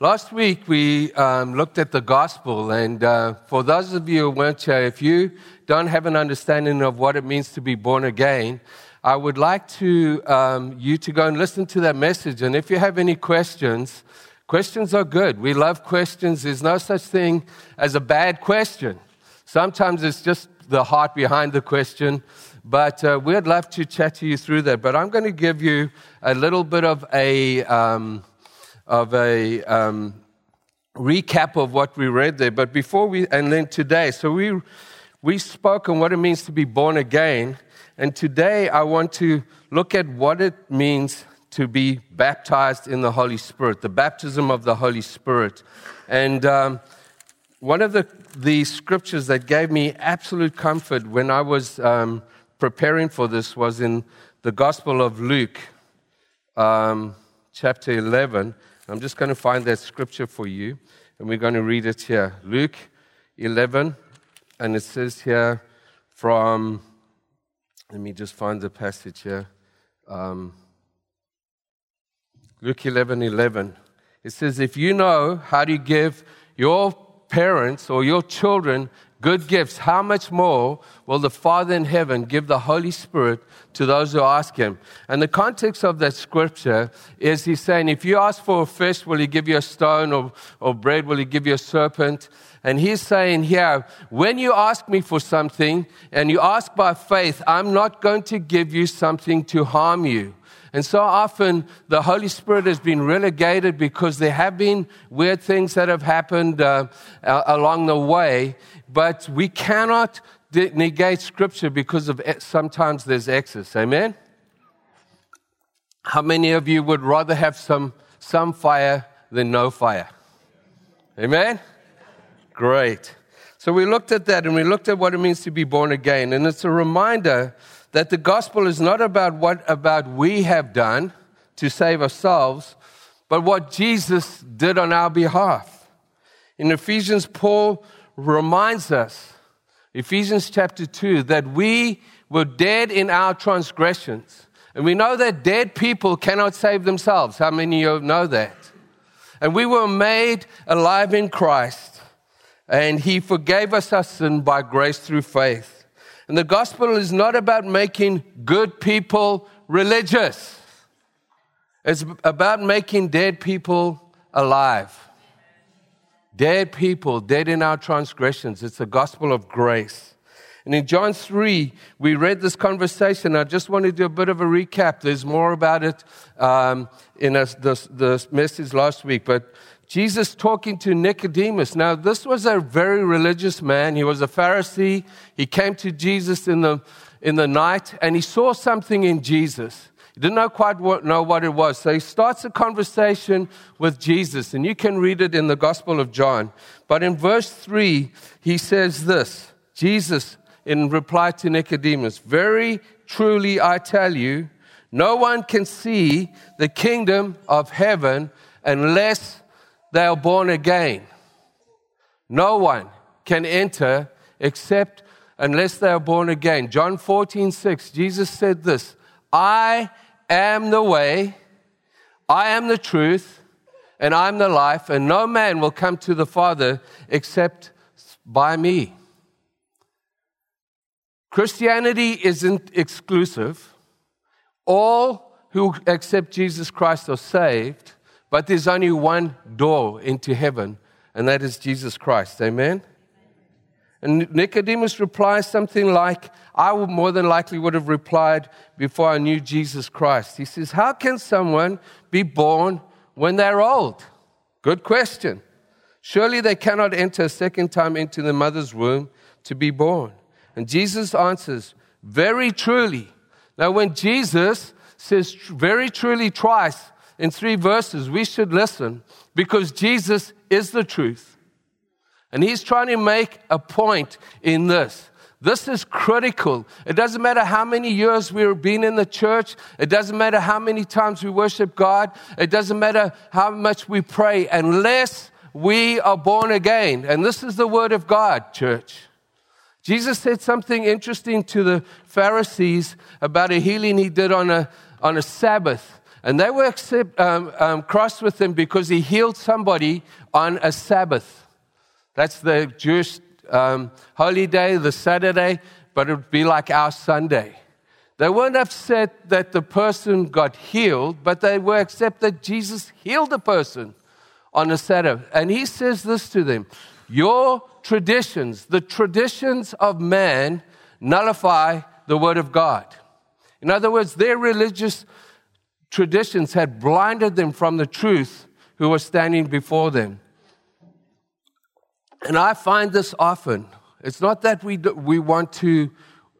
last week we um, looked at the gospel, and uh, for those of you who weren't here, if you don't have an understanding of what it means to be born again, I would like to um, you to go and listen to that message. And if you have any questions, questions are good. We love questions. There's no such thing as a bad question. Sometimes it's just the heart behind the question. But uh, we'd love to chat to you through that. But I'm going to give you a little bit of a, um, of a um, recap of what we read there. But before we, and then today, so we, we spoke on what it means to be born again. And today I want to look at what it means to be baptized in the Holy Spirit, the baptism of the Holy Spirit. And um, one of the, the scriptures that gave me absolute comfort when I was um, preparing for this was in the Gospel of Luke, um, chapter 11. I'm just going to find that scripture for you, and we're going to read it here. Luke 11, and it says here from, let me just find the passage here. Um, Luke 11 11. It says, If you know how to give your parents or your children good gifts, how much more will the Father in heaven give the Holy Spirit to those who ask Him? And the context of that scripture is He's saying, if you ask for a fish, will He give you a stone, or, or bread, will He give you a serpent? And He's saying here, when you ask me for something and you ask by faith, I'm not going to give you something to harm you. And so often the Holy Spirit has been relegated because there have been weird things that have happened uh, along the way, but we cannot negate Scripture because of sometimes there's excess. Amen? How many of you would rather have some, some fire than no fire? Amen? Great. So we looked at that and we looked at what it means to be born again. And it's a reminder that the gospel is not about what about we have done to save ourselves, but what Jesus did on our behalf. In Ephesians, Paul reminds us, Ephesians chapter 2, that we were dead in our transgressions. And we know that dead people cannot save themselves. How many of you know that? And we were made alive in Christ, and He forgave us our sin by grace through faith. And the gospel is not about making good people religious. It's about making dead people alive. Dead people, dead in our transgressions. It's the gospel of grace. And in John 3, we read this conversation. I just want to do a bit of a recap. There's more about it um, in a, this, this message last week. But Jesus talking to Nicodemus. Now, this was a very religious man. He was a Pharisee. He came to Jesus in the, in the night and he saw something in Jesus. He didn't know quite what, know what it was. So he starts a conversation with Jesus, and you can read it in the Gospel of John. But in verse 3, he says this Jesus, in reply to Nicodemus, Very truly I tell you, no one can see the kingdom of heaven unless they are born again. No one can enter except unless they are born again. John 14, 6, Jesus said this I am the way, I am the truth, and I'm the life, and no man will come to the Father except by me. Christianity isn't exclusive. All who accept Jesus Christ are saved. But there's only one door into heaven, and that is Jesus Christ. Amen? And Nicodemus replies something like, I would more than likely would have replied before I knew Jesus Christ. He says, How can someone be born when they're old? Good question. Surely they cannot enter a second time into the mother's womb to be born. And Jesus answers, Very truly. Now, when Jesus says very truly twice, in three verses, we should listen because Jesus is the truth. And he's trying to make a point in this. This is critical. It doesn't matter how many years we've been in the church. It doesn't matter how many times we worship God. It doesn't matter how much we pray unless we are born again. And this is the word of God, church. Jesus said something interesting to the Pharisees about a healing he did on a, on a Sabbath. And they were accept, um, um, crossed with him because he healed somebody on a Sabbath. That's the Jewish um, holy day, the Saturday, but it would be like our Sunday. They weren't upset that the person got healed, but they were upset that Jesus healed the person on a Sabbath. And he says this to them Your traditions, the traditions of man, nullify the word of God. In other words, their religious traditions had blinded them from the truth who was standing before them. And I find this often. It's not that we, do, we want to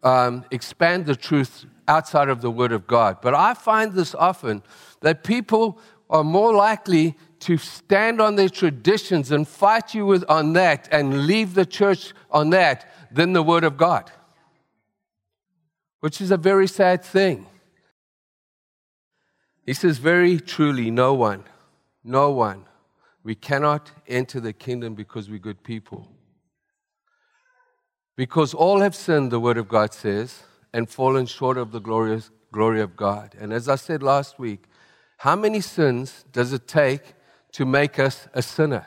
um, expand the truth outside of the Word of God, but I find this often that people are more likely to stand on their traditions and fight you with, on that and leave the church on that than the Word of God, which is a very sad thing. He says, Very truly, no one, no one we cannot enter the kingdom because we're good people. Because all have sinned, the Word of God says, and fallen short of the glorious glory of God. And as I said last week, how many sins does it take to make us a sinner?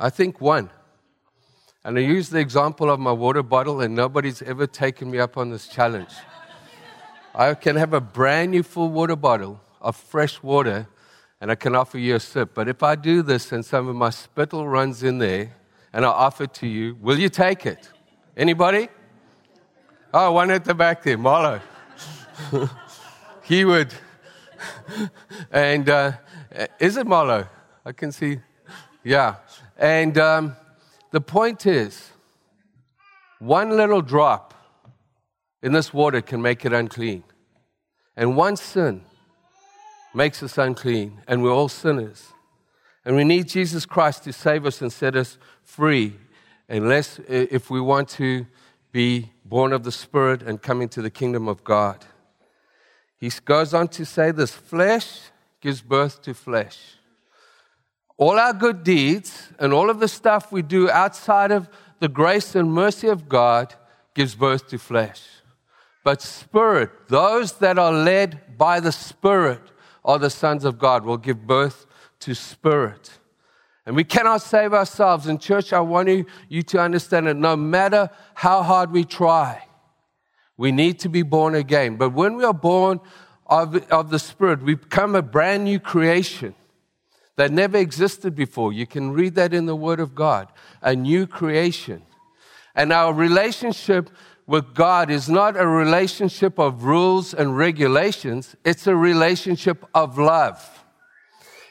I think one. And I use the example of my water bottle, and nobody's ever taken me up on this challenge. I can have a brand new full water bottle of fresh water and I can offer you a sip. But if I do this and some of my spittle runs in there and I offer it to you, will you take it? Anybody? Oh, one at the back there, Marlo. he would. and uh, is it Marlo? I can see. Yeah. And um, the point is, one little drop in this water can make it unclean. And one sin makes us unclean, and we're all sinners. And we need Jesus Christ to save us and set us free, unless if we want to be born of the Spirit and come into the kingdom of God. He goes on to say this flesh gives birth to flesh. All our good deeds and all of the stuff we do outside of the grace and mercy of God gives birth to flesh. But spirit, those that are led by the Spirit, are the sons of God, will give birth to spirit. And we cannot save ourselves. In church, I want you, you to understand that no matter how hard we try, we need to be born again. But when we are born of, of the Spirit, we become a brand new creation that never existed before. You can read that in the Word of God. A new creation. And our relationship with God is not a relationship of rules and regulations, it's a relationship of love.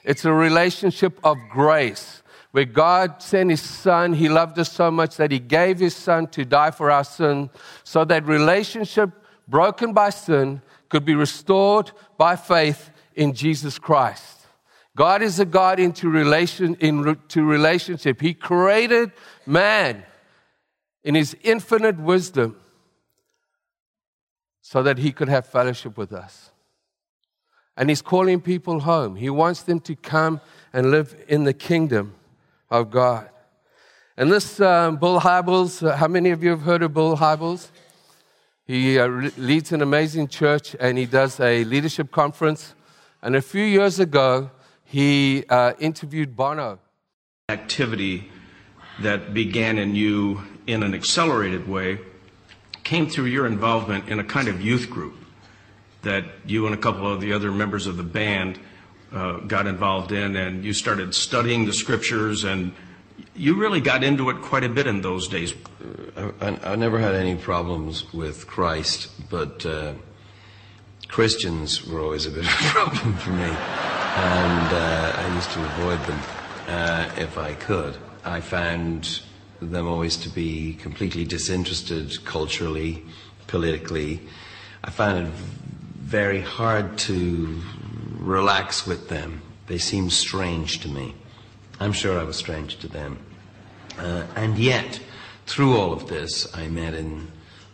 It's a relationship of grace where God sent His Son. He loved us so much that He gave His Son to die for our sin so that relationship broken by sin could be restored by faith in Jesus Christ. God is a God into relation, into relationship. He created man in His infinite wisdom so that he could have fellowship with us. And he's calling people home. He wants them to come and live in the kingdom of God. And this um, Bill Hybels, uh, how many of you have heard of Bill Hybels? He uh, re- leads an amazing church and he does a leadership conference. And a few years ago, he uh, interviewed Bono. Activity that began in you in an accelerated way came through your involvement in a kind of youth group that you and a couple of the other members of the band uh, got involved in, and you started studying the scriptures, and you really got into it quite a bit in those days. Uh, I, I never had any problems with Christ, but uh, Christians were always a bit of a problem for me, and uh, I used to avoid them uh, if I could. I found them always to be completely disinterested culturally, politically. I found it very hard to relax with them. They seemed strange to me. I'm sure I was strange to them. Uh, and yet, through all of this, I met in,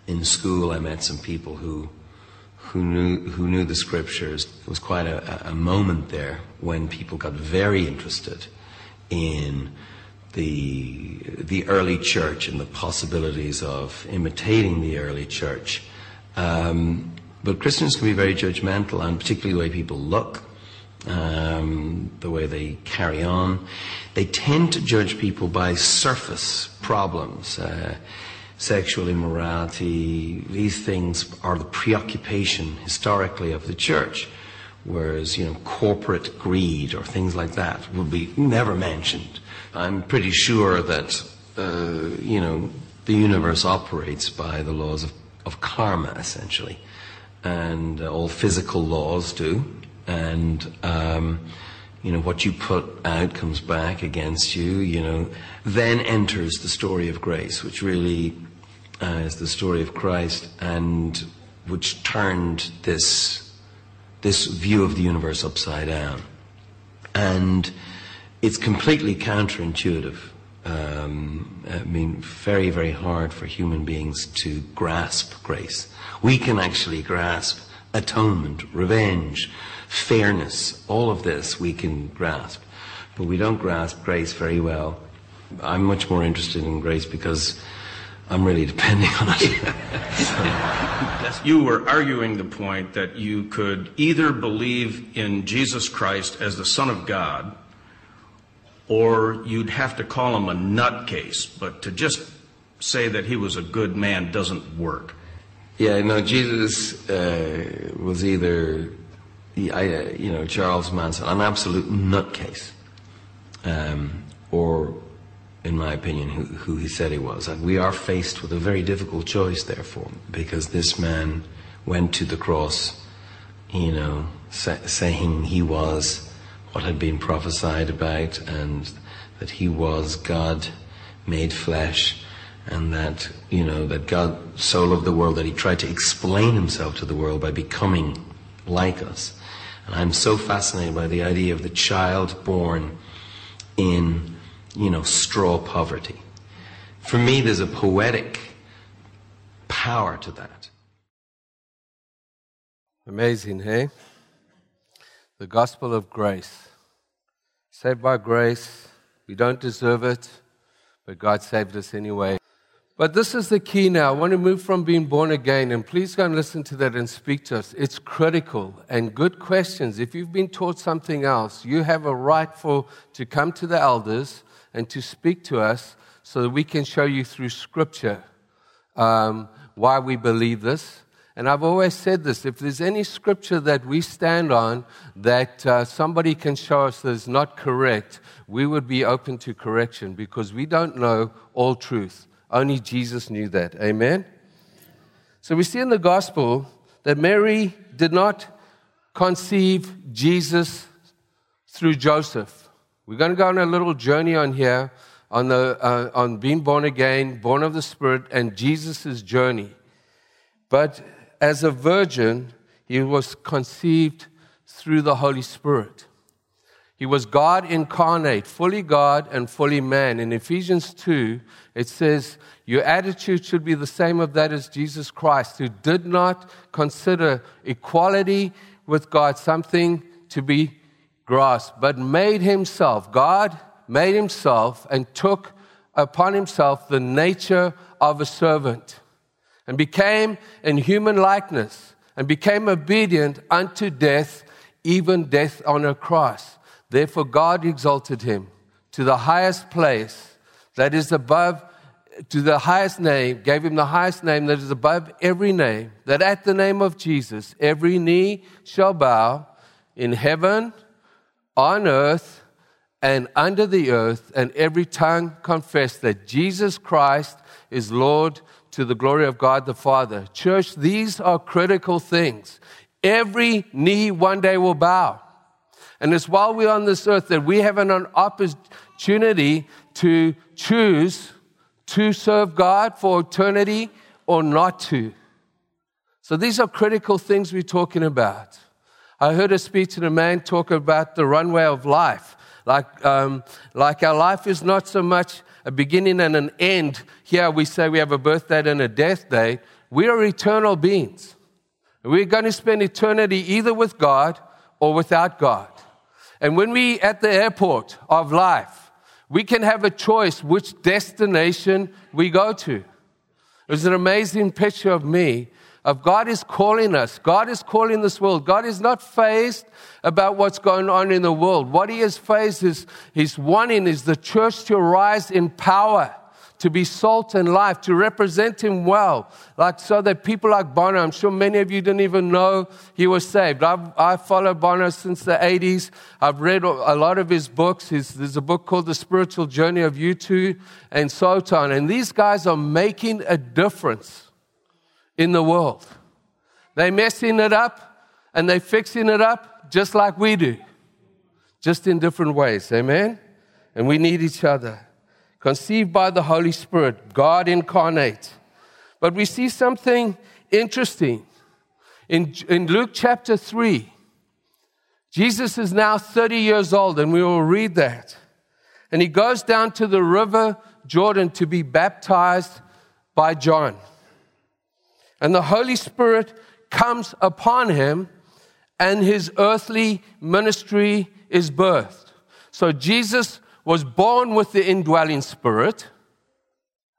in school, I met some people who, who, knew, who knew the scriptures. It was quite a, a moment there when people got very interested in the, the early church and the possibilities of imitating the early church. Um, But Christians can be very judgmental, and particularly the way people look, um, the way they carry on. They tend to judge people by surface problems. Uh, sexual immorality, these things are the preoccupation historically of the church. Whereas, you know, corporate greed or things like that would be never mentioned. I'm pretty sure that, uh, you know, the universe operates by the laws of, of karma, essentially. And uh, all physical laws do. And, um, you know, what you put out comes back against you, you know. Then enters the story of grace, which really uh, is the story of Christ and which turned this, this view of the universe upside down. And it's completely counterintuitive. Um, I mean, very, very hard for human beings to grasp grace. We can actually grasp atonement, revenge, fairness, all of this we can grasp. But we don't grasp grace very well. I'm much more interested in grace because I'm really depending on it. you were arguing the point that you could either believe in Jesus Christ as the Son of God, or you'd have to call him a nutcase. But to just say that he was a good man doesn't work. Yeah, no, Jesus uh, was either, uh, you know, Charles Manson, an absolute nutcase, um, or in my opinion, who, who, he said he was. And we are faced with a very difficult choice, therefore, because this man went to the cross, you know, sa- saying he was what had been prophesied about and that he was God made flesh and that, you know, that God so loved the world that he tried to explain himself to the world by becoming like us. And I'm so fascinated by the idea of the child born in you know, straw poverty. For me, there's a poetic power to that. Amazing, hey? The gospel of grace. Saved by grace, we don't deserve it, but God saved us anyway. But this is the key now. I want to move from being born again, and please go and listen to that and speak to us. It's critical and good questions. If you've been taught something else, you have a right for to come to the elders and to speak to us so that we can show you through Scripture um, why we believe this. And I've always said this if there's any scripture that we stand on that uh, somebody can show us that is not correct, we would be open to correction because we don't know all truth. Only Jesus knew that. Amen? So we see in the gospel that Mary did not conceive Jesus through Joseph. We're going to go on a little journey on here on, the, uh, on being born again, born of the Spirit, and Jesus' journey. But as a virgin, he was conceived through the Holy Spirit. He was God incarnate, fully God and fully man. In Ephesians 2, it says, Your attitude should be the same of that as Jesus Christ, who did not consider equality with God something to be grasped, but made himself, God made himself and took upon himself the nature of a servant and became in human likeness and became obedient unto death, even death on a cross. Therefore, God exalted him to the highest place that is above, to the highest name, gave him the highest name that is above every name, that at the name of Jesus, every knee shall bow in heaven on earth and under the earth, and every tongue confess that Jesus Christ is Lord to the glory of God the Father. Church, these are critical things. Every knee one day will bow. And it's while we're on this earth that we have an opportunity to choose to serve God for eternity or not to. So these are critical things we're talking about. I heard a speech and a man talk about the runway of life. Like, um, like our life is not so much a beginning and an end. Here we say we have a birth date and a death date. We are eternal beings. We're going to spend eternity either with God or without God. And when we at the airport of life, we can have a choice which destination we go to. There's an amazing picture of me of God is calling us. God is calling this world. God is not fazed about what's going on in the world. What he is fazed is, he's wanting is the church to rise in power to be salt and life, to represent him well, like so that people like Bono, I'm sure many of you didn't even know he was saved. I've, I've followed Bono since the 80s. I've read a lot of his books. His, there's a book called The Spiritual Journey of U2 and Soton. And these guys are making a difference in the world. They're messing it up and they're fixing it up just like we do, just in different ways. Amen? And we need each other conceived by the Holy Spirit, God incarnate. But we see something interesting. In, in Luke chapter 3, Jesus is now 30 years old, and we will read that. And he goes down to the river Jordan to be baptized by John. And the Holy Spirit comes upon him, and his earthly ministry is birthed. So Jesus was born with the indwelling spirit.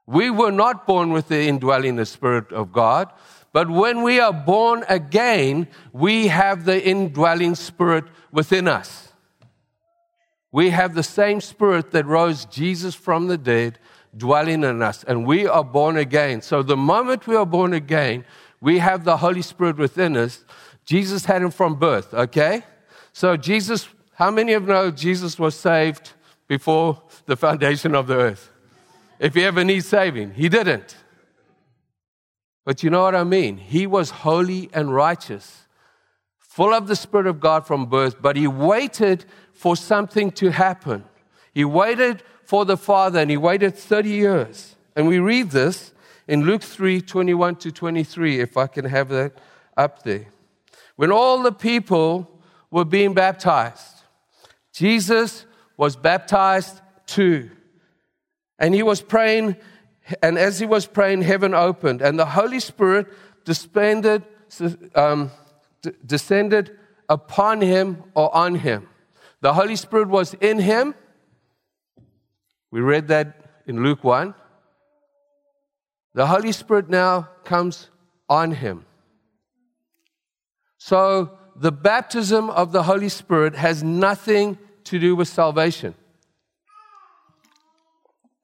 We were not born with the indwelling the spirit of God, but when we are born again, we have the indwelling spirit within us. We have the same spirit that rose Jesus from the dead dwelling in us, and we are born again. So the moment we are born again, we have the Holy Spirit within us. Jesus had him from birth, okay? So Jesus, how many of you know Jesus was saved before the foundation of the earth. If he ever needs saving, he didn't. But you know what I mean? He was holy and righteous, full of the Spirit of God from birth, but he waited for something to happen. He waited for the Father and he waited 30 years. And we read this in Luke 3 21 to 23, if I can have that up there. When all the people were being baptized, Jesus was baptized too. And he was praying, and as he was praying, heaven opened, and the Holy Spirit descended, um, descended upon him or on him. The Holy Spirit was in him. We read that in Luke 1. The Holy Spirit now comes on him. So the baptism of the Holy Spirit has nothing to do with salvation.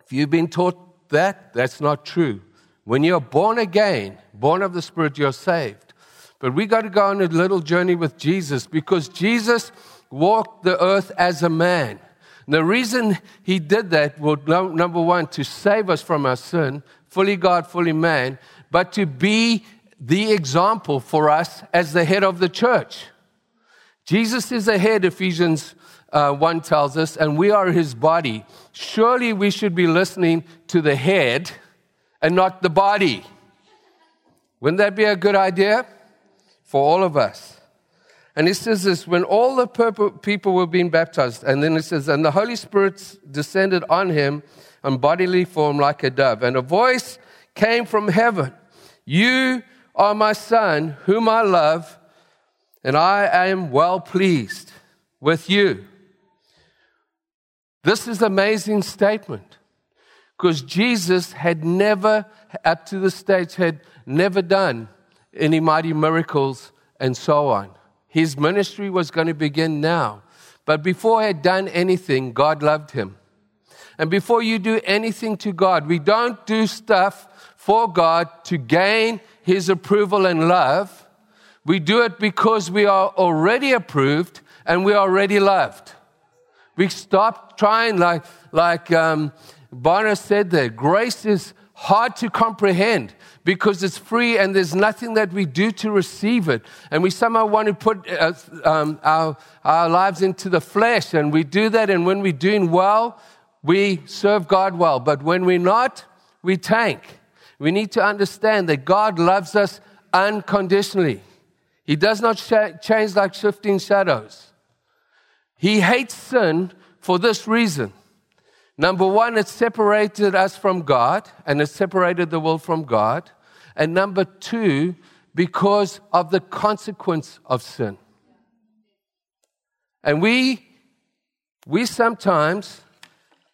If you've been taught that, that's not true. When you're born again, born of the Spirit, you're saved. But we got to go on a little journey with Jesus because Jesus walked the earth as a man. The reason he did that was number one, to save us from our sin, fully God, fully man, but to be the example for us as the head of the church. Jesus is the head, Ephesians uh, 1 tells us, and we are his body. Surely we should be listening to the head and not the body. Wouldn't that be a good idea for all of us? And it says this when all the people were being baptized, and then it says, and the Holy Spirit descended on him in bodily form like a dove, and a voice came from heaven You are my son, whom I love, and I am well pleased with you. This is an amazing statement because Jesus had never, up to this stage, had never done any mighty miracles and so on. His ministry was going to begin now. But before he had done anything, God loved him. And before you do anything to God, we don't do stuff for God to gain his approval and love. We do it because we are already approved and we are already loved. We stop trying, like, like um, Bono said there, grace is hard to comprehend because it's free and there's nothing that we do to receive it. And we somehow want to put uh, um, our, our lives into the flesh, and we do that. And when we're doing well, we serve God well. But when we're not, we tank. We need to understand that God loves us unconditionally. He does not sh- change like shifting shadows. He hates sin for this reason. Number one, it separated us from God and it separated the world from God. And number two, because of the consequence of sin. And we, we sometimes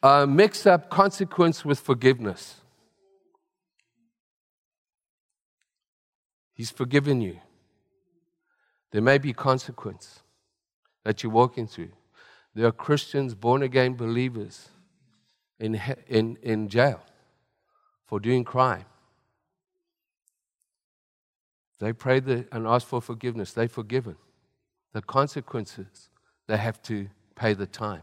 uh, mix up consequence with forgiveness. He's forgiven you. There may be consequence that you're walking through. There are Christians, born again believers in, in, in jail for doing crime. They prayed and asked for forgiveness. They're forgiven. The consequences, they have to pay the time.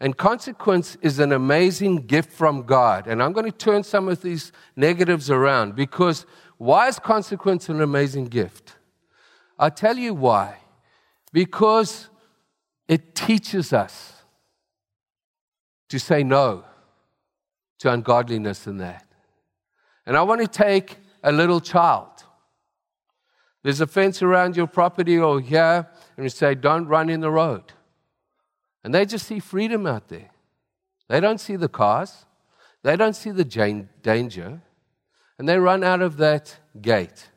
And consequence is an amazing gift from God. And I'm going to turn some of these negatives around because why is consequence an amazing gift? I'll tell you why. Because it teaches us to say no to ungodliness in that. And I want to take a little child. There's a fence around your property or here, and you say, Don't run in the road. And they just see freedom out there. They don't see the cars, they don't see the danger, and they run out of that gate.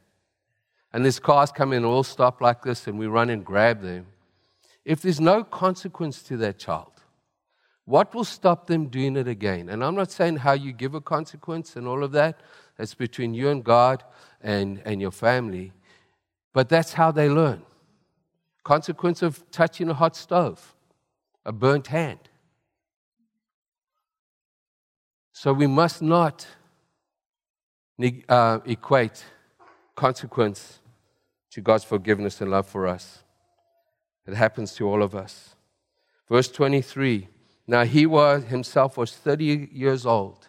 And these cars come in, and all stop like this, and we run and grab them. If there's no consequence to that child, what will stop them doing it again? And I'm not saying how you give a consequence and all of that. That's between you and God and, and your family. But that's how they learn. Consequence of touching a hot stove a burnt hand. So we must not uh, equate consequence to God's forgiveness and love for us. It happens to all of us. Verse 23 Now he was himself was 30 years old.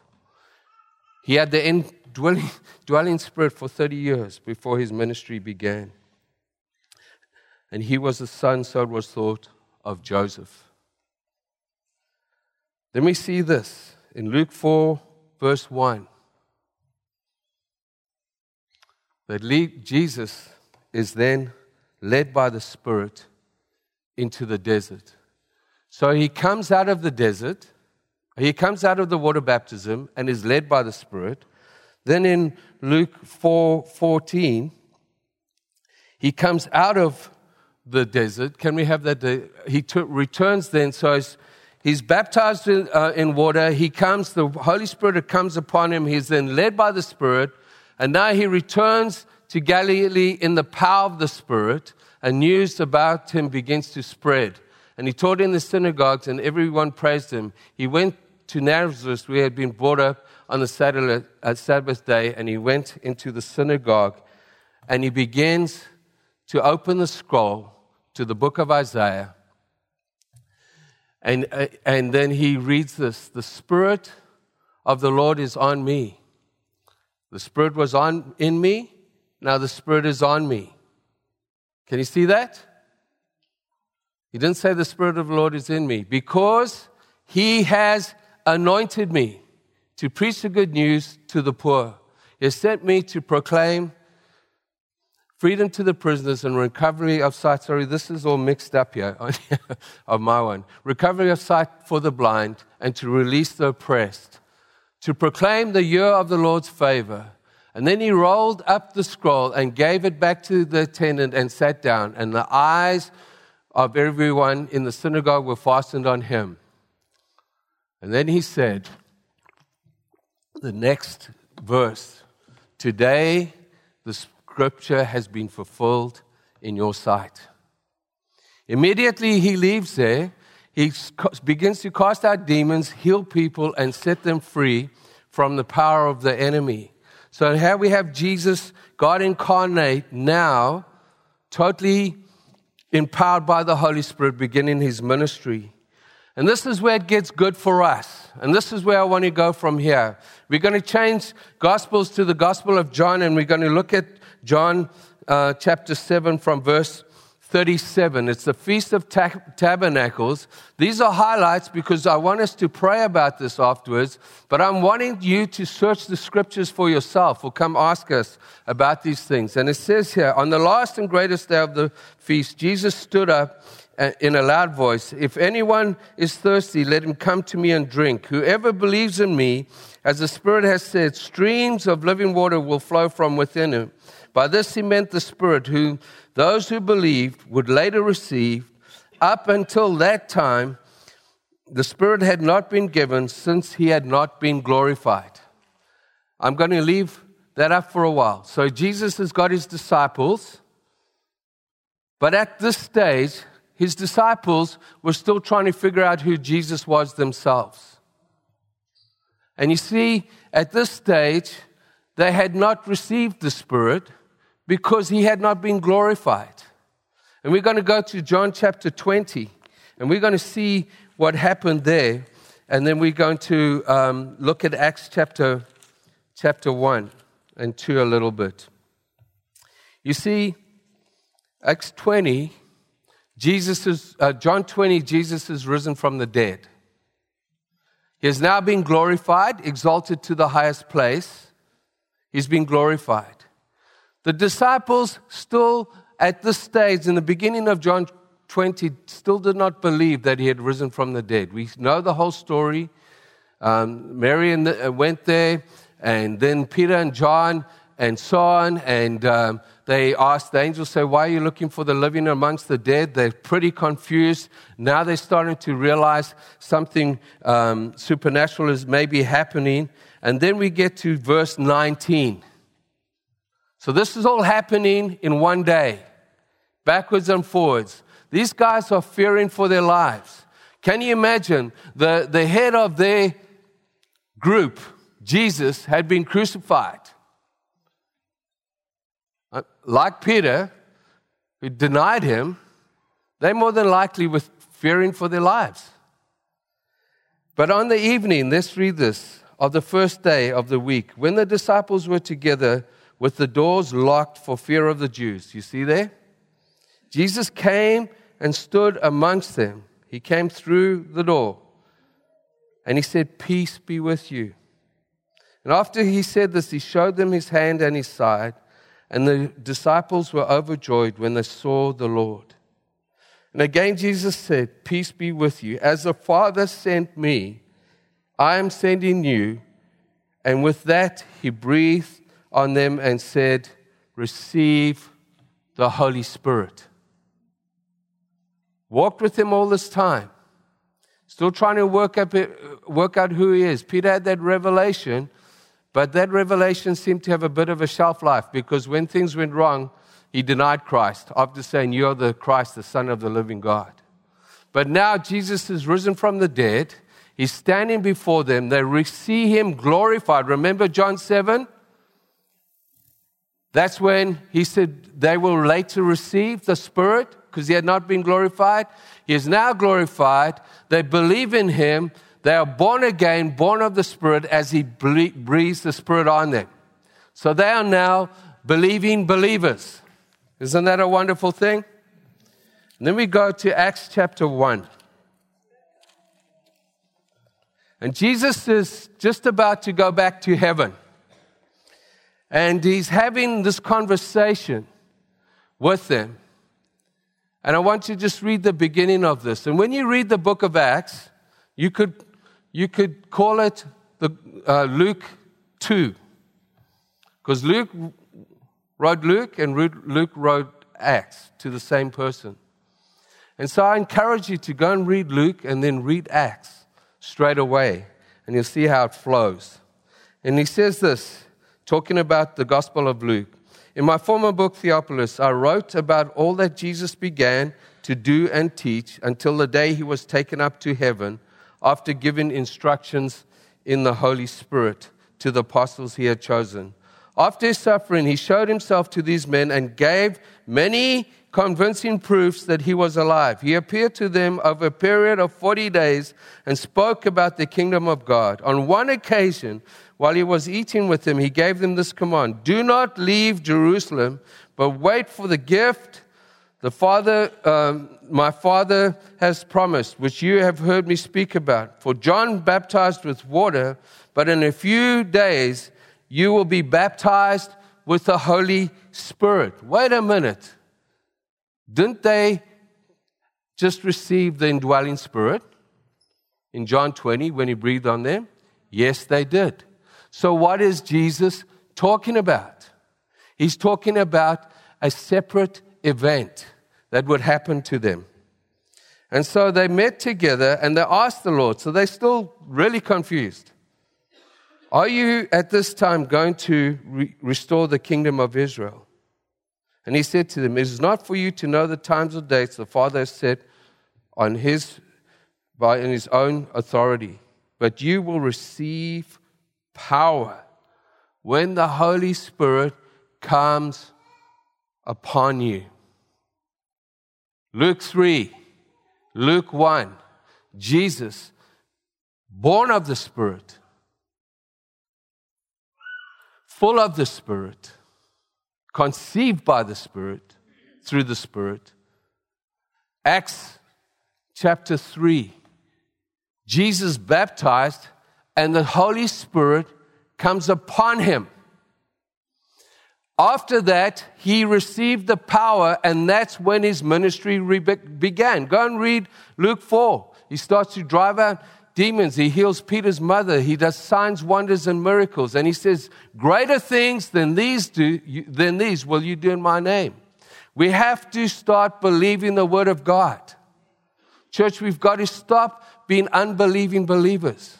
He had the indwelling dwelling spirit for 30 years before his ministry began. And he was the son, so it was thought, of Joseph. Then we see this in Luke 4, verse 1. That Jesus is then led by the Spirit into the desert. So he comes out of the desert, he comes out of the water baptism and is led by the Spirit. Then in Luke 4 14, he comes out of the desert. Can we have that? He t- returns then. So He's baptized in, uh, in, water. He comes, the Holy Spirit comes upon him. He's then led by the Spirit. And now he returns to Galilee in the power of the Spirit. And news about him begins to spread. And he taught in the synagogues, and everyone praised him. He went to Nazareth, where he had been brought up on the Sabbath, uh, Sabbath day, and he went into the synagogue. And he begins to open the scroll to the book of Isaiah. And, uh, and then he reads this The Spirit of the Lord is on me. The Spirit was on in me, now the Spirit is on me. Can you see that? Didn't say the Spirit of the Lord is in me because he has anointed me to preach the good news to the poor. He has sent me to proclaim freedom to the prisoners and recovery of sight. Sorry, this is all mixed up here of my one. Recovery of sight for the blind and to release the oppressed, to proclaim the year of the Lord's favor. And then he rolled up the scroll and gave it back to the attendant and sat down. And the eyes of everyone in the synagogue were fastened on him. And then he said, the next verse, Today the scripture has been fulfilled in your sight. Immediately he leaves there, he begins to cast out demons, heal people, and set them free from the power of the enemy. So here we have Jesus, God incarnate, now totally empowered by the Holy Spirit, beginning his ministry. And this is where it gets good for us. And this is where I want to go from here. We're going to change Gospels to the Gospel of John, and we're going to look at John uh, chapter 7 from verse 37. It's the Feast of Tabernacles. These are highlights because I want us to pray about this afterwards, but I'm wanting you to search the scriptures for yourself or come ask us about these things. And it says here, on the last and greatest day of the feast, Jesus stood up uh, in a loud voice, If anyone is thirsty, let him come to me and drink. Whoever believes in me, as the Spirit has said, streams of living water will flow from within him. By this he meant the Spirit, whom those who believed would later receive. Up until that time, the Spirit had not been given since he had not been glorified. I'm going to leave that up for a while. So Jesus has got his disciples, but at this stage, his disciples were still trying to figure out who Jesus was themselves. And you see, at this stage, they had not received the Spirit because he had not been glorified. And we're going to go to John chapter 20, and we're going to see what happened there. And then we're going to um, look at Acts chapter, chapter 1 and 2 a little bit. You see, Acts 20, Jesus is, uh, John 20, Jesus is risen from the dead. He has now been glorified, exalted to the highest place. He's been glorified. The disciples still at this stage, in the beginning of John 20, still did not believe that he had risen from the dead. We know the whole story. Um, Mary the, uh, went there, and then Peter and John, and so on. And um, they asked the angels, say, Why are you looking for the living amongst the dead? They're pretty confused. Now they're starting to realize something um, supernatural is maybe happening. And then we get to verse 19. So this is all happening in one day backwards and forwards. These guys are fearing for their lives. Can you imagine the, the head of their group, Jesus, had been crucified? Uh, like Peter, who denied him, they more than likely were fearing for their lives. But on the evening, let's read this, of the first day of the week, when the disciples were together with the doors locked for fear of the Jews. You see there? Jesus came and stood amongst them. He came through the door and he said, Peace be with you. And after he said this, he showed them his hand and his side. And the disciples were overjoyed when they saw the Lord. And again, Jesus said, Peace be with you. As the Father sent me, I am sending you. And with that, he breathed on them and said, Receive the Holy Spirit walked with him all this time, still trying to work, up, work out who he is. Peter had that revelation, but that revelation seemed to have a bit of a shelf life because when things went wrong, he denied Christ after saying, You're the Christ, the Son of the living God. But now Jesus is risen from the dead. He's standing before them. They see him glorified. Remember John 7? That's when he said they will later receive the Spirit because he had not been glorified. He is now glorified. They believe in him. They are born again, born of the Spirit as he breathes the Spirit on them. So they are now believing believers. Isn't that a wonderful thing? And then we go to Acts chapter 1. And Jesus is just about to go back to heaven. And he's having this conversation with them. And I want you to just read the beginning of this. And when you read the book of Acts, you could, you could call it the, uh, Luke 2. Because Luke wrote Luke and Luke wrote Acts to the same person. And so I encourage you to go and read Luke and then read Acts straight away. And you'll see how it flows. And he says this, talking about the Gospel of Luke. In my former book, Theophilus, I wrote about all that Jesus began to do and teach until the day he was taken up to heaven after giving instructions in the Holy Spirit to the apostles he had chosen. After his suffering, he showed himself to these men and gave many convincing proofs that he was alive. He appeared to them over a period of 40 days and spoke about the kingdom of God. On one occasion, while he was eating with them, he gave them this command Do not leave Jerusalem, but wait for the gift the Father, um, my Father has promised, which you have heard me speak about. For John baptized with water, but in a few days you will be baptized with the Holy Spirit. Wait a minute. Didn't they just receive the indwelling Spirit in John 20 when he breathed on them? Yes, they did. So, what is Jesus talking about? He's talking about a separate event that would happen to them. And so they met together and they asked the Lord. So they're still really confused. Are you at this time going to re- restore the kingdom of Israel? And he said to them, It is not for you to know the times or dates the Father has set on his, by in his own authority, but you will receive power when the Holy Spirit comes upon you. Luke 3, Luke 1, Jesus, born of the Spirit, full of the Spirit, conceived by the Spirit, through the Spirit. Acts chapter 3, Jesus baptized, and the Holy Spirit comes upon him. After that, he received the power, and that's when his ministry re- began. Go and read Luke 4. He starts to drive out demons. He heals Peter's mother. He does signs, wonders, and miracles. And he says, Greater things than these, do, than these will you do in my name. We have to start believing the word of God. Church, we've got to stop being unbelieving believers.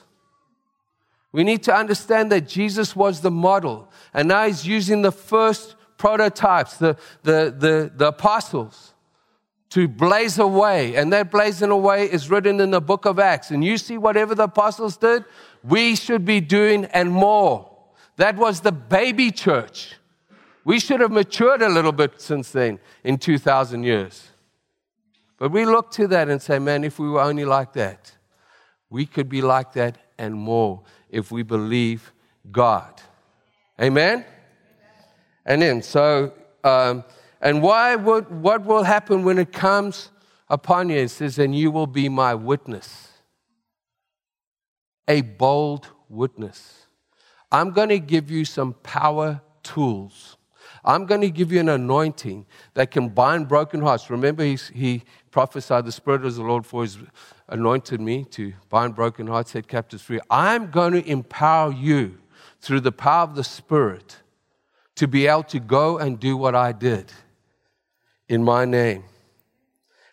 We need to understand that Jesus was the model, and now he's using the first prototypes, the, the, the, the apostles, to blaze a way. And that blazing away is written in the book of Acts. And you see, whatever the apostles did, we should be doing and more. That was the baby church. We should have matured a little bit since then in 2,000 years. But we look to that and say, man, if we were only like that, we could be like that and more if we believe God. Amen? And then, so, um, and why would, what will happen when it comes upon you? It says, and you will be my witness. A bold witness. I'm going to give you some power tools. I'm going to give you an anointing that can bind broken hearts. Remember, he prophesied, The Spirit of the Lord for his anointed me to bind broken hearts, set captives free. I'm going to empower you through the power of the Spirit to be able to go and do what I did in my name.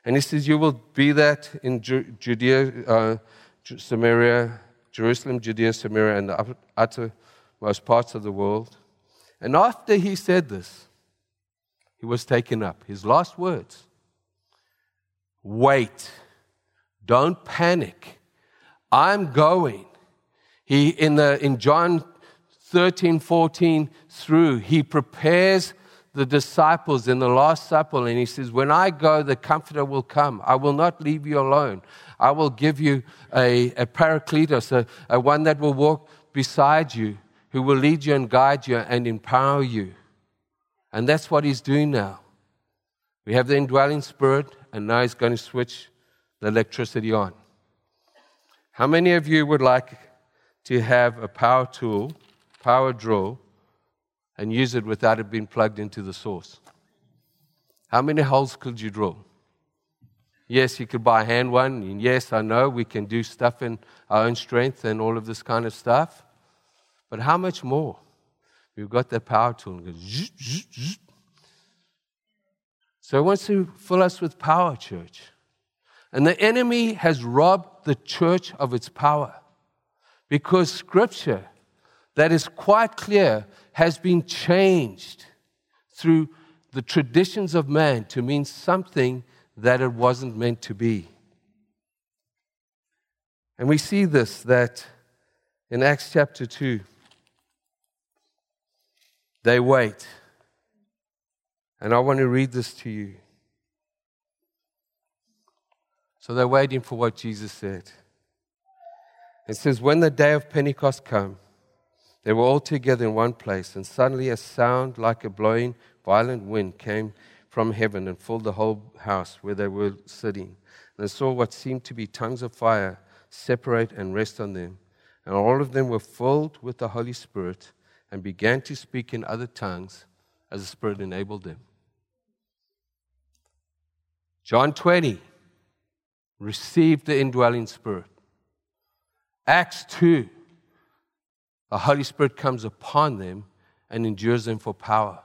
And he says, You will be that in Judea, uh, Samaria, Jerusalem, Judea, Samaria, and the uttermost parts of the world. And after he said this, he was taken up. His last words wait don't panic. I'm going. He, in, the, in John 13, 14 through, he prepares the disciples in the Last Supper and he says, When I go, the Comforter will come. I will not leave you alone. I will give you a, a Paracletus, a, a one that will walk beside you, who will lead you and guide you and empower you. And that's what he's doing now. We have the indwelling spirit, and now he's going to switch the electricity on. How many of you would like to have a power tool, power drill, and use it without it being plugged into the source? How many holes could you drill? Yes, you could buy a hand one. And yes, I know we can do stuff in our own strength and all of this kind of stuff. But how much more? We've got that power tool. So he wants to fill us with power, church. And the enemy has robbed the church of its power because scripture that is quite clear has been changed through the traditions of man to mean something that it wasn't meant to be. And we see this that in Acts chapter 2, they wait. And I want to read this to you. So they're waiting for what Jesus said. It says, When the day of Pentecost came, they were all together in one place, and suddenly a sound like a blowing violent wind came from heaven and filled the whole house where they were sitting. And they saw what seemed to be tongues of fire separate and rest on them. And all of them were filled with the Holy Spirit and began to speak in other tongues as the Spirit enabled them. John 20 received the indwelling spirit. Acts 2, the Holy Spirit comes upon them and endures them for power.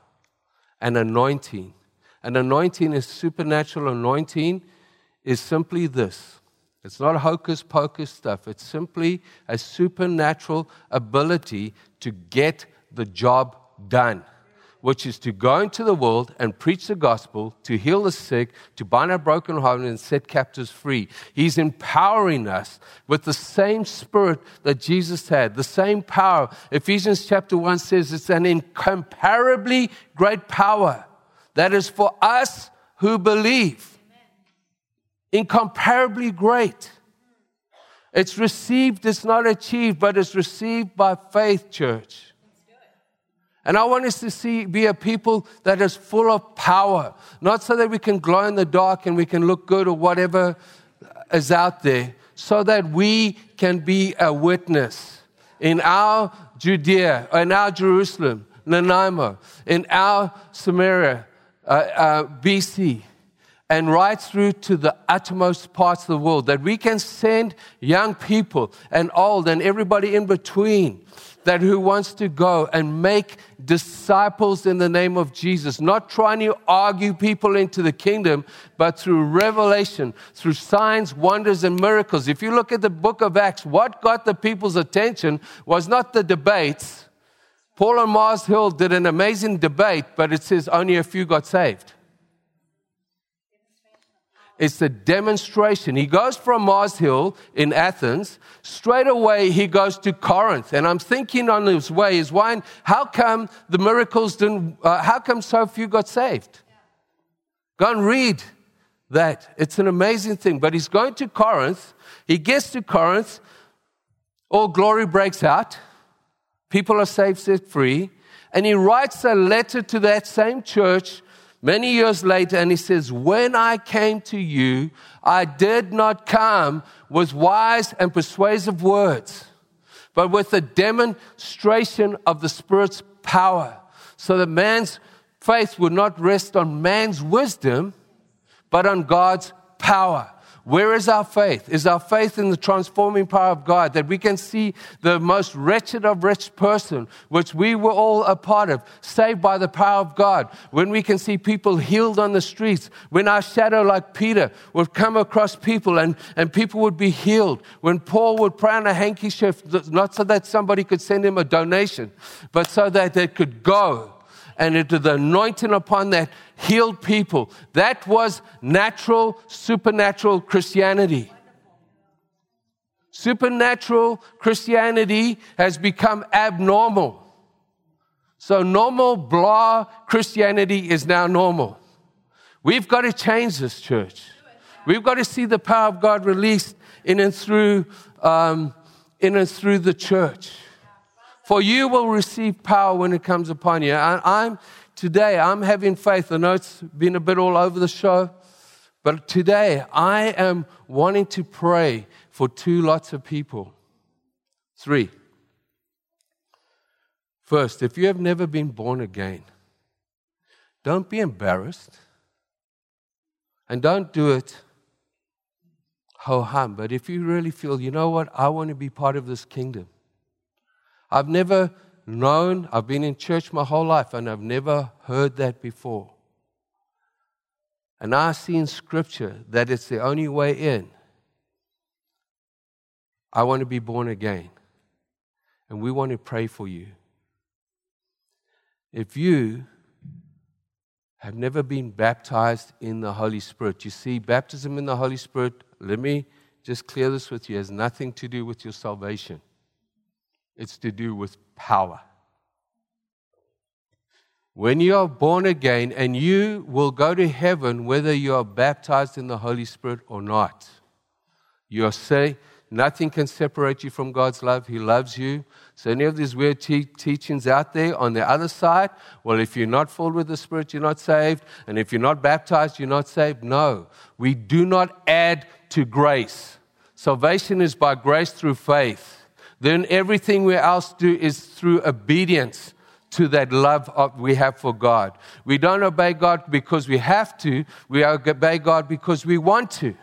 An anointing. An anointing is supernatural anointing, is simply this It's not hocus pocus stuff. It's simply a supernatural ability to get the job done, which is to go into the world and preach the gospel, to heal the sick, to bind up broken hearted, and set captives free. He's empowering us with the same spirit that Jesus had, the same power. Ephesians chapter 1 says it's an incomparably great power that is for us who believe incomparably great. It's received, it's not achieved, but it's received by faith, church. And I want us to see, be a people that is full of power, not so that we can glow in the dark and we can look good or whatever is out there, so that we can be a witness in our Judea, in our Jerusalem, Nanaimo, in our Samaria, uh, uh, BC, and right through to the uttermost parts of the world, that we can send young people and old and everybody in between that who wants to go and make disciples in the name of Jesus, not trying to argue people into the kingdom, but through revelation, through signs, wonders, and miracles. If you look at the book of Acts, what got the people's attention was not the debates. Paul and Mars Hill did an amazing debate, but it says only a few got saved. It's the demonstration. He goes from Mars Hill in Athens, straight away he goes to Corinth. And I'm thinking on his way is why, how come the miracles didn't, uh, how come so few got saved? Go and read that. It's an amazing thing. But he's going to Corinth. He gets to Corinth. All glory breaks out. People are saved, set free. And he writes a letter to that same church many years later, and he says, When I came to you, I did not come with wise and persuasive words, but with a demonstration of the Spirit's power, so that man's faith would not rest on man's wisdom, but on God's power. Where is our faith? Is our faith in the transforming power of God that we can see the most wretched of wretched person, which we were all a part of, saved by the power of God? When we can see people healed on the streets, when our shadow, like Peter, would come across people and, and people would be healed, when Paul would pray on a handkerchief, not so that somebody could send him a donation, but so that they could go and into the anointing upon that healed people. That was natural, supernatural Christianity. Supernatural Christianity has become abnormal. So normal blah Christianity is now normal. We've got to change this church. We've got to see the power of God released in and through, um, in and through the church. For you will receive power when it comes upon you. And I, am today, I'm having faith. I know it's been a bit all over the show, but today I am wanting to pray for two lots of people. Three. First, if you have never been born again, don't be embarrassed. And don't do it ho hum. But if you really feel, you know what, I want to be part of this kingdom, I've never known, I've been in church my whole life and I've never heard that before. And I see in Scripture that it's the only way in. I want to be born again. And we want to pray for you. If you have never been baptized in the Holy Spirit, you see, baptism in the Holy Spirit, let me just clear this with you, has nothing to do with your salvation it's to do with power. When you are born again, and you will go to heaven whether you are baptized in the Holy Spirit or not, you are saved. Nothing can separate you from God's love. He loves you. So, any of these weird te- teachings out there on the other side, well, if you're not filled with the Spirit, you're not saved. And if you're not baptized, you're not saved. No, we do not add to grace. Salvation is by grace through faith then everything we else do is through obedience to that love we have for God. We don't obey God because we have to, we obey God because we want to.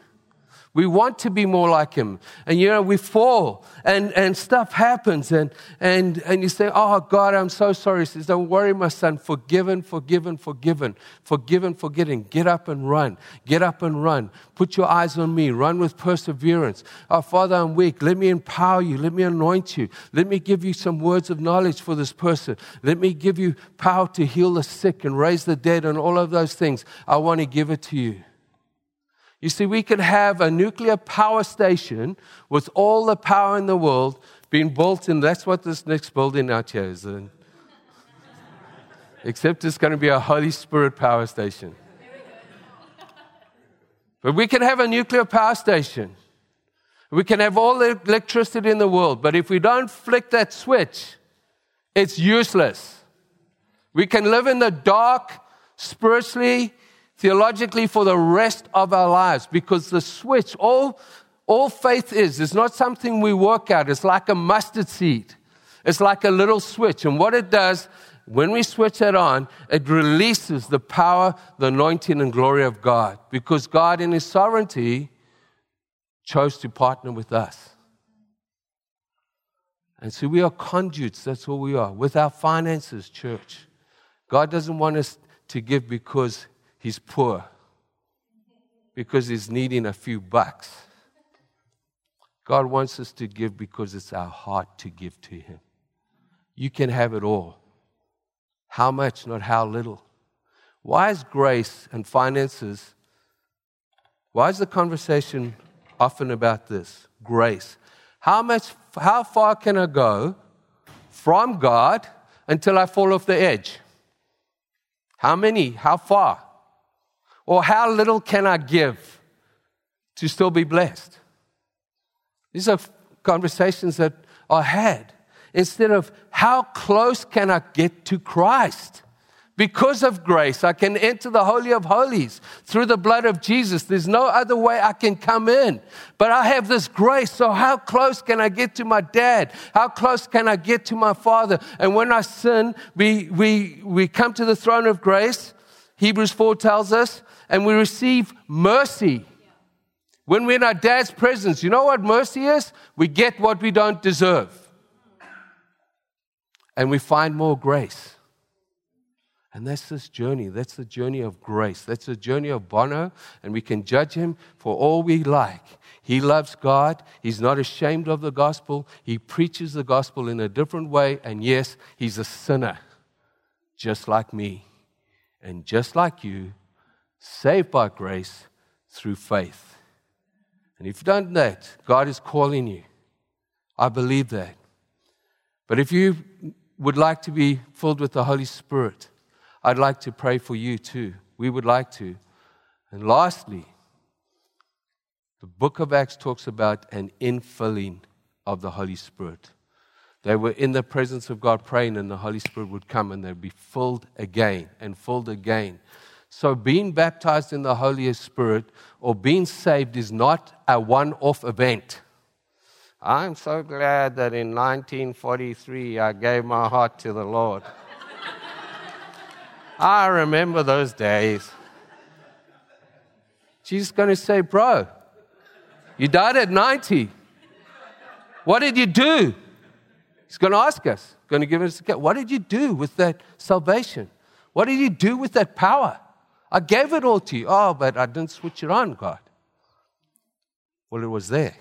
We want to be more like him. And you know, we fall and, and stuff happens and, and, and you say, Oh God, I'm so sorry. He says, Don't worry, my son. Forgiven, forgiven, forgiven. Forgiven, forgetting. Get up and run. Get up and run. Put your eyes on me. Run with perseverance. Oh Father, I'm weak. Let me empower you. Let me anoint you. Let me give you some words of knowledge for this person. Let me give you power to heal the sick and raise the dead and all of those things. I want to give it to you. You see, we could have a nuclear power station with all the power in the world being built in. That's what this next building out here is. In. Except it's going to be a Holy Spirit power station. But we can have a nuclear power station. We can have all the electricity in the world. But if we don't flick that switch, it's useless. We can live in the dark spiritually theologically for the rest of our lives because the switch, all, all faith is, is not something we work out. It's like a mustard seed. It's like a little switch. And what it does, when we switch it on, it releases the power, the anointing, and glory of God because God, in His sovereignty, chose to partner with us. And so we are conduits, that's all we are, with our finances, church. God doesn't want us to give because he's poor because he's needing a few bucks. God wants us to give because it's our heart to give to him. You can have it all. How much, not how little. Why is grace and finances, why is the conversation often about this? Grace. How much, how far can I go from God until I fall off the edge? How many? How far? Or how little can I give to still be blessed? These are conversations that are had instead of how close can I get to Christ? Because of grace, I can enter the Holy of Holies through the blood of Jesus. There's no other way I can come in. But I have this grace. So, how close can I get to my dad? How close can I get to my father? And when I sin, we, we, we come to the throne of grace. Hebrews 4 tells us and we receive mercy. When we're in our dad's presence, you know what mercy is? We get what we don't deserve. And we find more grace. And that's this journey. That's the journey of grace. That's the journey of Bono. And we can judge him for all we like. He loves God. He's not ashamed of the gospel. He preaches the gospel in a different way. And yes, he's a sinner, just like me and just like you saved by grace through faith. And if you don't know that, God is calling you. I believe that. But if you would like to be filled with the Holy Spirit, I'd like to pray for you too. We would like to. And lastly, the book of Acts talks about an infilling of the Holy Spirit. They were in the presence of God praying, and the Holy Spirit would come and they'd be filled again and filled again. So, being baptized in the Holy Spirit or being saved is not a one off event. I'm so glad that in 1943 I gave my heart to the Lord. I remember those days. Jesus going to say, Bro, you died at 90. What did you do? He's going to ask us, going to give us a What did you do with that salvation? What did you do with that power? I gave it all to you. Oh, but I didn't switch it on, God. Well, it was there.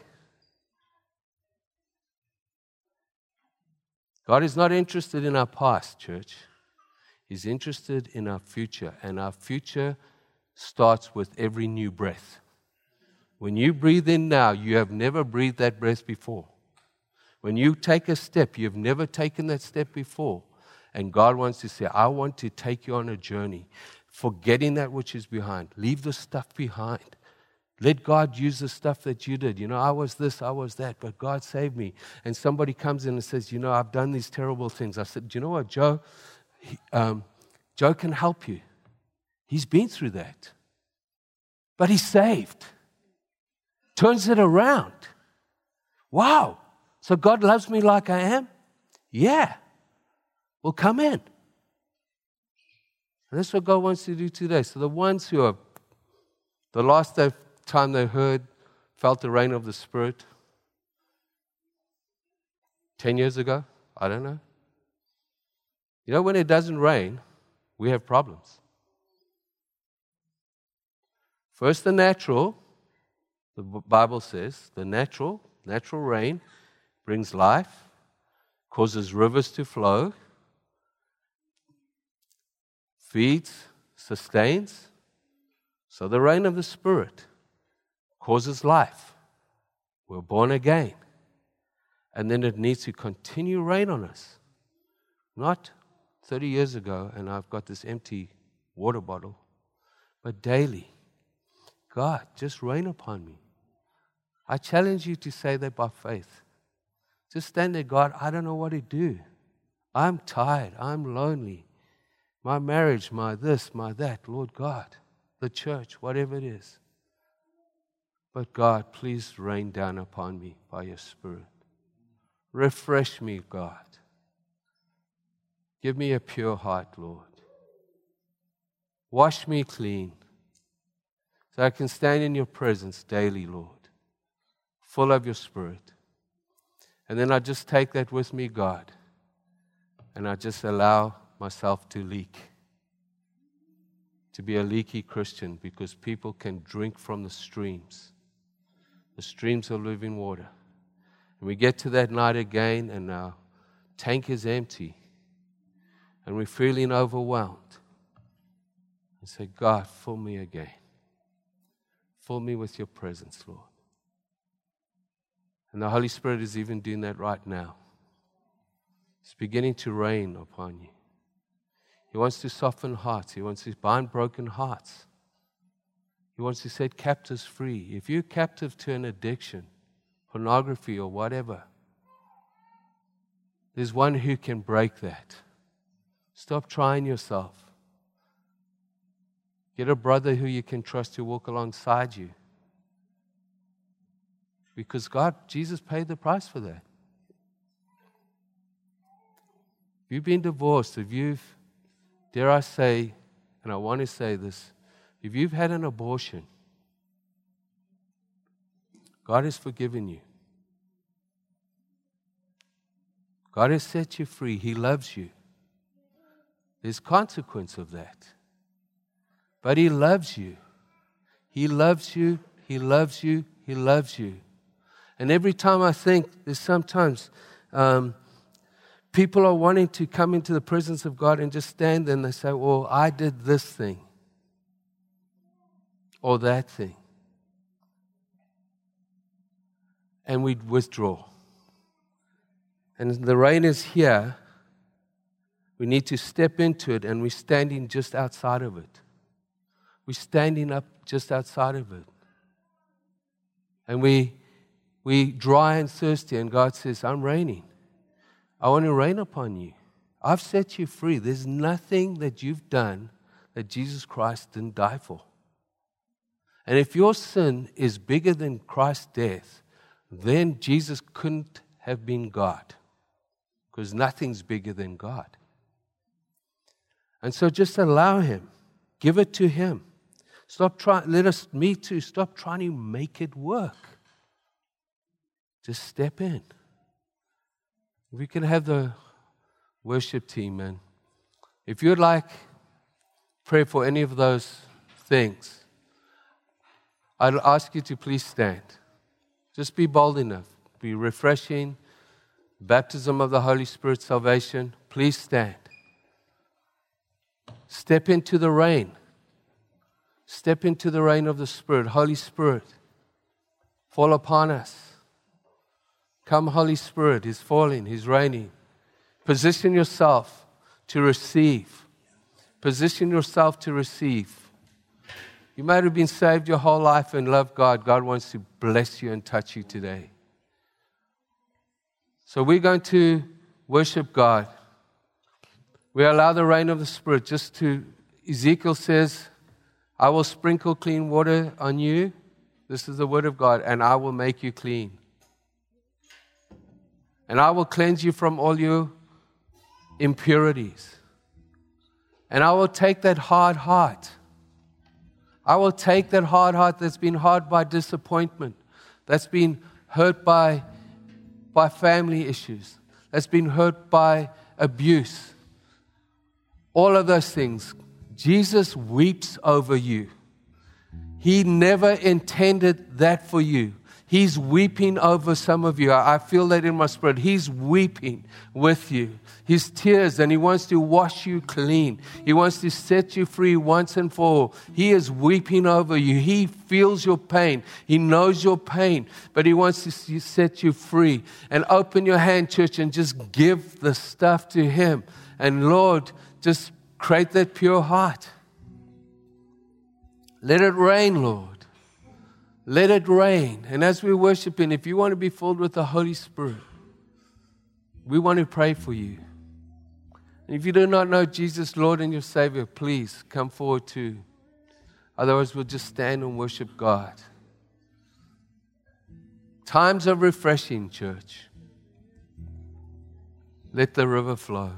God is not interested in our past, church. He's interested in our future, and our future starts with every new breath. When you breathe in now, you have never breathed that breath before. When you take a step, you've never taken that step before. And God wants to say, I want to take you on a journey forgetting that which is behind. Leave the stuff behind. Let God use the stuff that you did. You know, I was this, I was that, but God saved me. And somebody comes in and says, You know, I've done these terrible things. I said, Do you know what, Joe? He, um, Joe can help you. He's been through that. But he's saved. Turns it around. Wow. So God loves me like I am? Yeah. Well, come in. And that's what God wants to do today. So the ones who are, the last time they heard felt the rain of the Spirit 10 years ago? I don't know. You know, when it doesn't rain, we have problems. First, the natural, the Bible says, the natural, natural rain brings life, causes rivers to flow, feeds, sustains. So the rain of the Spirit causes life. We're born again. And then it needs to continue rain on us. Not 30 years ago and I've got this empty water bottle, but daily. God, just rain upon me. I challenge you to say that by faith. Just stand there, God, I don't know what to do. I'm tired. I'm lonely. My marriage, my this, my that, Lord God, the church, whatever it is. But God, please rain down upon me by your Spirit. Refresh me, God. Give me a pure heart, Lord. Wash me clean so I can stand in your presence daily, Lord, full of your Spirit. And then I just take that with me, God, and I just allow myself to leak, to be a leaky Christian because people can drink from the streams, the streams of living water. And we get to that night again, and our tank is empty, and we're feeling overwhelmed. And say, God, fill me again. Fill me with your presence, Lord. And the Holy Spirit is even doing that right now. It's beginning to rain upon you. He wants to soften hearts, He wants to bind broken hearts. He wants to set captives free. If you're captive to an addiction, pornography, or whatever, there's one who can break that. Stop trying yourself. Get a brother who you can trust to walk alongside you. Because God, Jesus paid the price for that. If you've been divorced, if you've, dare I say, and I want to say this, if you've had an abortion, God has forgiven you. God has set you free. He loves you. There's consequence of that. But He loves you. He loves you. He loves you. He loves you. And every time I think, there's sometimes um, people are wanting to come into the presence of God and just stand there and they say, Well, I did this thing or that thing. And we withdraw. And the rain is here. We need to step into it, and we're standing just outside of it. We're standing up just outside of it. And we, we dry and thirsty, and God says, I'm raining. I want to rain upon you. I've set you free. There's nothing that you've done that Jesus Christ didn't die for. And if your sin is bigger than Christ's death, then Jesus couldn't have been God because nothing's bigger than God. And so just allow Him, give it to Him. Stop trying, let us, me too, stop trying to make it work. Just step in. We can have the worship team, man. If you'd like pray for any of those things, I'd ask you to please stand. Just be bold enough. Be refreshing. Baptism of the Holy Spirit, salvation. Please stand. Step into the rain. Step into the rain of the Spirit. Holy Spirit, fall upon us. Come, Holy Spirit, He's falling, He's raining. Position yourself to receive. Position yourself to receive. You might have been saved your whole life and love God. God wants to bless you and touch you today. So we're going to worship God. We allow the rain of the Spirit just to, Ezekiel says, I will sprinkle clean water on you. This is the word of God, and I will make you clean. And I will cleanse you from all your impurities. And I will take that hard heart. I will take that hard heart that's been hard by disappointment, that's been hurt by, by family issues, that's been hurt by abuse, all of those things, Jesus weeps over you. He never intended that for you. He's weeping over some of you. I feel that in my spirit. He's weeping with you. His tears, and He wants to wash you clean. He wants to set you free once and for all. He is weeping over you. He feels your pain. He knows your pain, but He wants to set you free. And open your hand, church, and just give the stuff to Him. And Lord, just create that pure heart. Let it rain, Lord. Let it rain. And as we worship Him, if you want to be filled with the Holy Spirit, we want to pray for you. And if you do not know Jesus, Lord and your Savior, please come forward too. Otherwise, we'll just stand and worship God. Times of refreshing, church. Let the river flow.